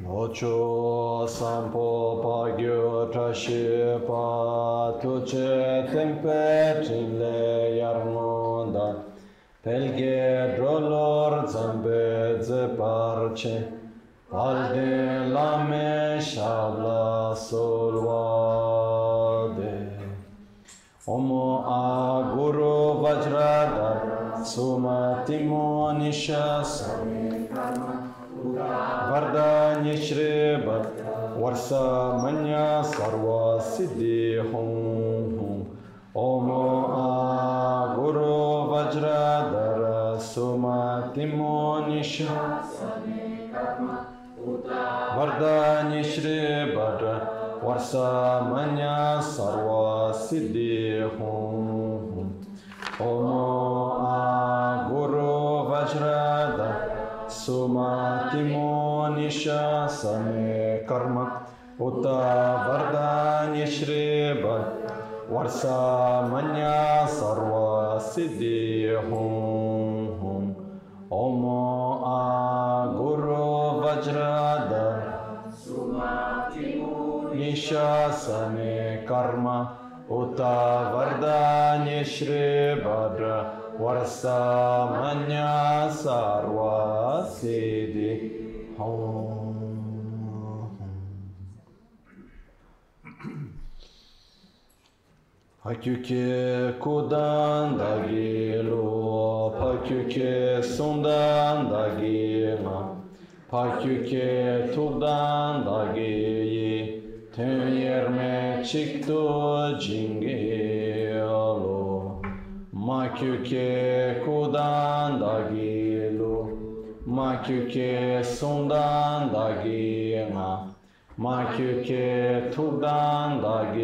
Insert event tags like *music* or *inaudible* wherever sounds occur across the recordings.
Locho sampo pagyo trashi pa tuche tempe chile yarnonda pelge drolor zambe ze parche palde lame shabla solvade Omo a guru vajradar sumatimo nishasami Vardanya वरदान्य श्रेभत वर्षा मन्य सर्व सिद्धि हों ओम आ गुरु वज्र वज्रधर सुमतिमो निश वरदान्य श्रेभट वर्ष मन्य सर्व सिद्धि हों ओम सुमतिमो निशासने कर्म, उत वरदान्य श्रेब वर्षा मन्या सर्व सिद्धि हूँ ओम आ गुरु वज्रद निशासने कर्म, उत वरदान्य श्रेभद्र Varsamanya sarva siddhi *clears throat* Haküke kudan da gelo, paküke sundan da gela, paküke tudan da geyi, tüm yerme çıktı cingi. Makyuke kudan da gelo, makyuke sundan da gela, makyuke tudan da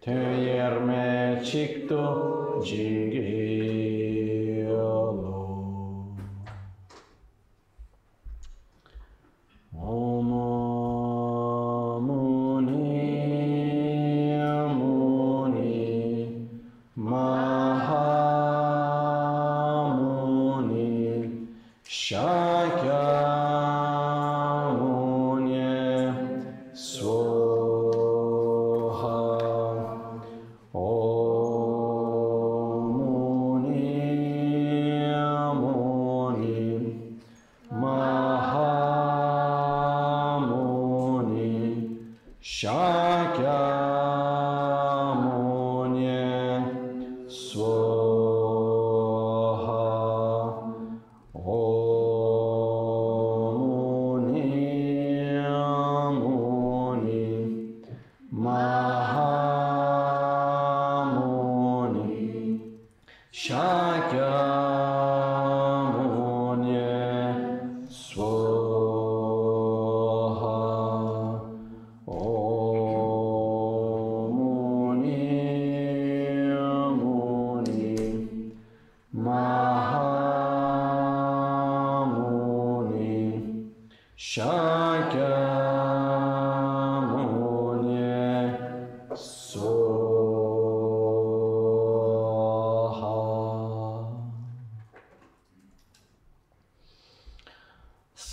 tön yerme çıktı cingelo. Shakyamuni Swaha Om Muni Muni Mahamuni Shakyamuni Yeah.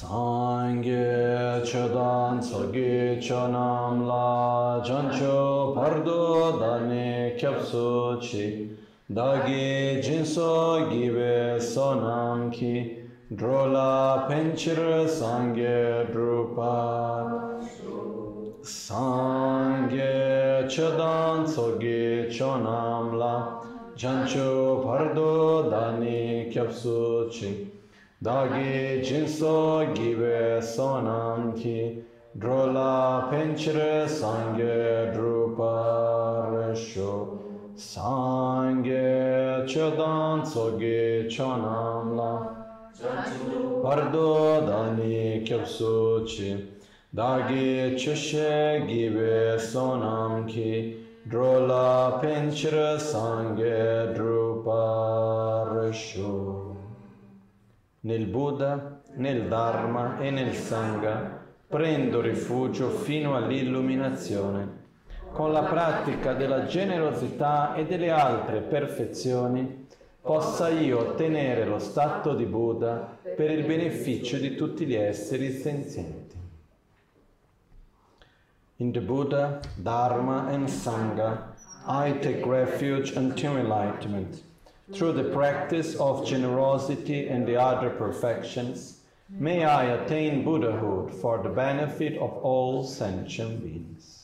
Sangye chodan sogi chonam la jancho pardo dane kyapsu chi dagi jinso gibe sonam ki drola penchir sangye drupa. Sangye chodan sogi chonam la jancho pardo dane kyapsu chi Dagi jinso gibe sonam ki drola penchre sangye drupa resho sangye chodan soge chonam la pardo dani kyapsu chi dagi chushe gibe sonam ki drola penchre sangye drupa resho nel Buddha, nel Dharma e nel Sangha prendo rifugio fino all'illuminazione. Con la pratica della generosità e delle altre perfezioni possa io ottenere lo stato di Buddha per il beneficio di tutti gli esseri senzienti. In the Buddha, Dharma, and Sangha, I take refuge until enlightenment. Through the practice of generosity and the other perfections, may I attain Buddhahood for the benefit of all sentient beings.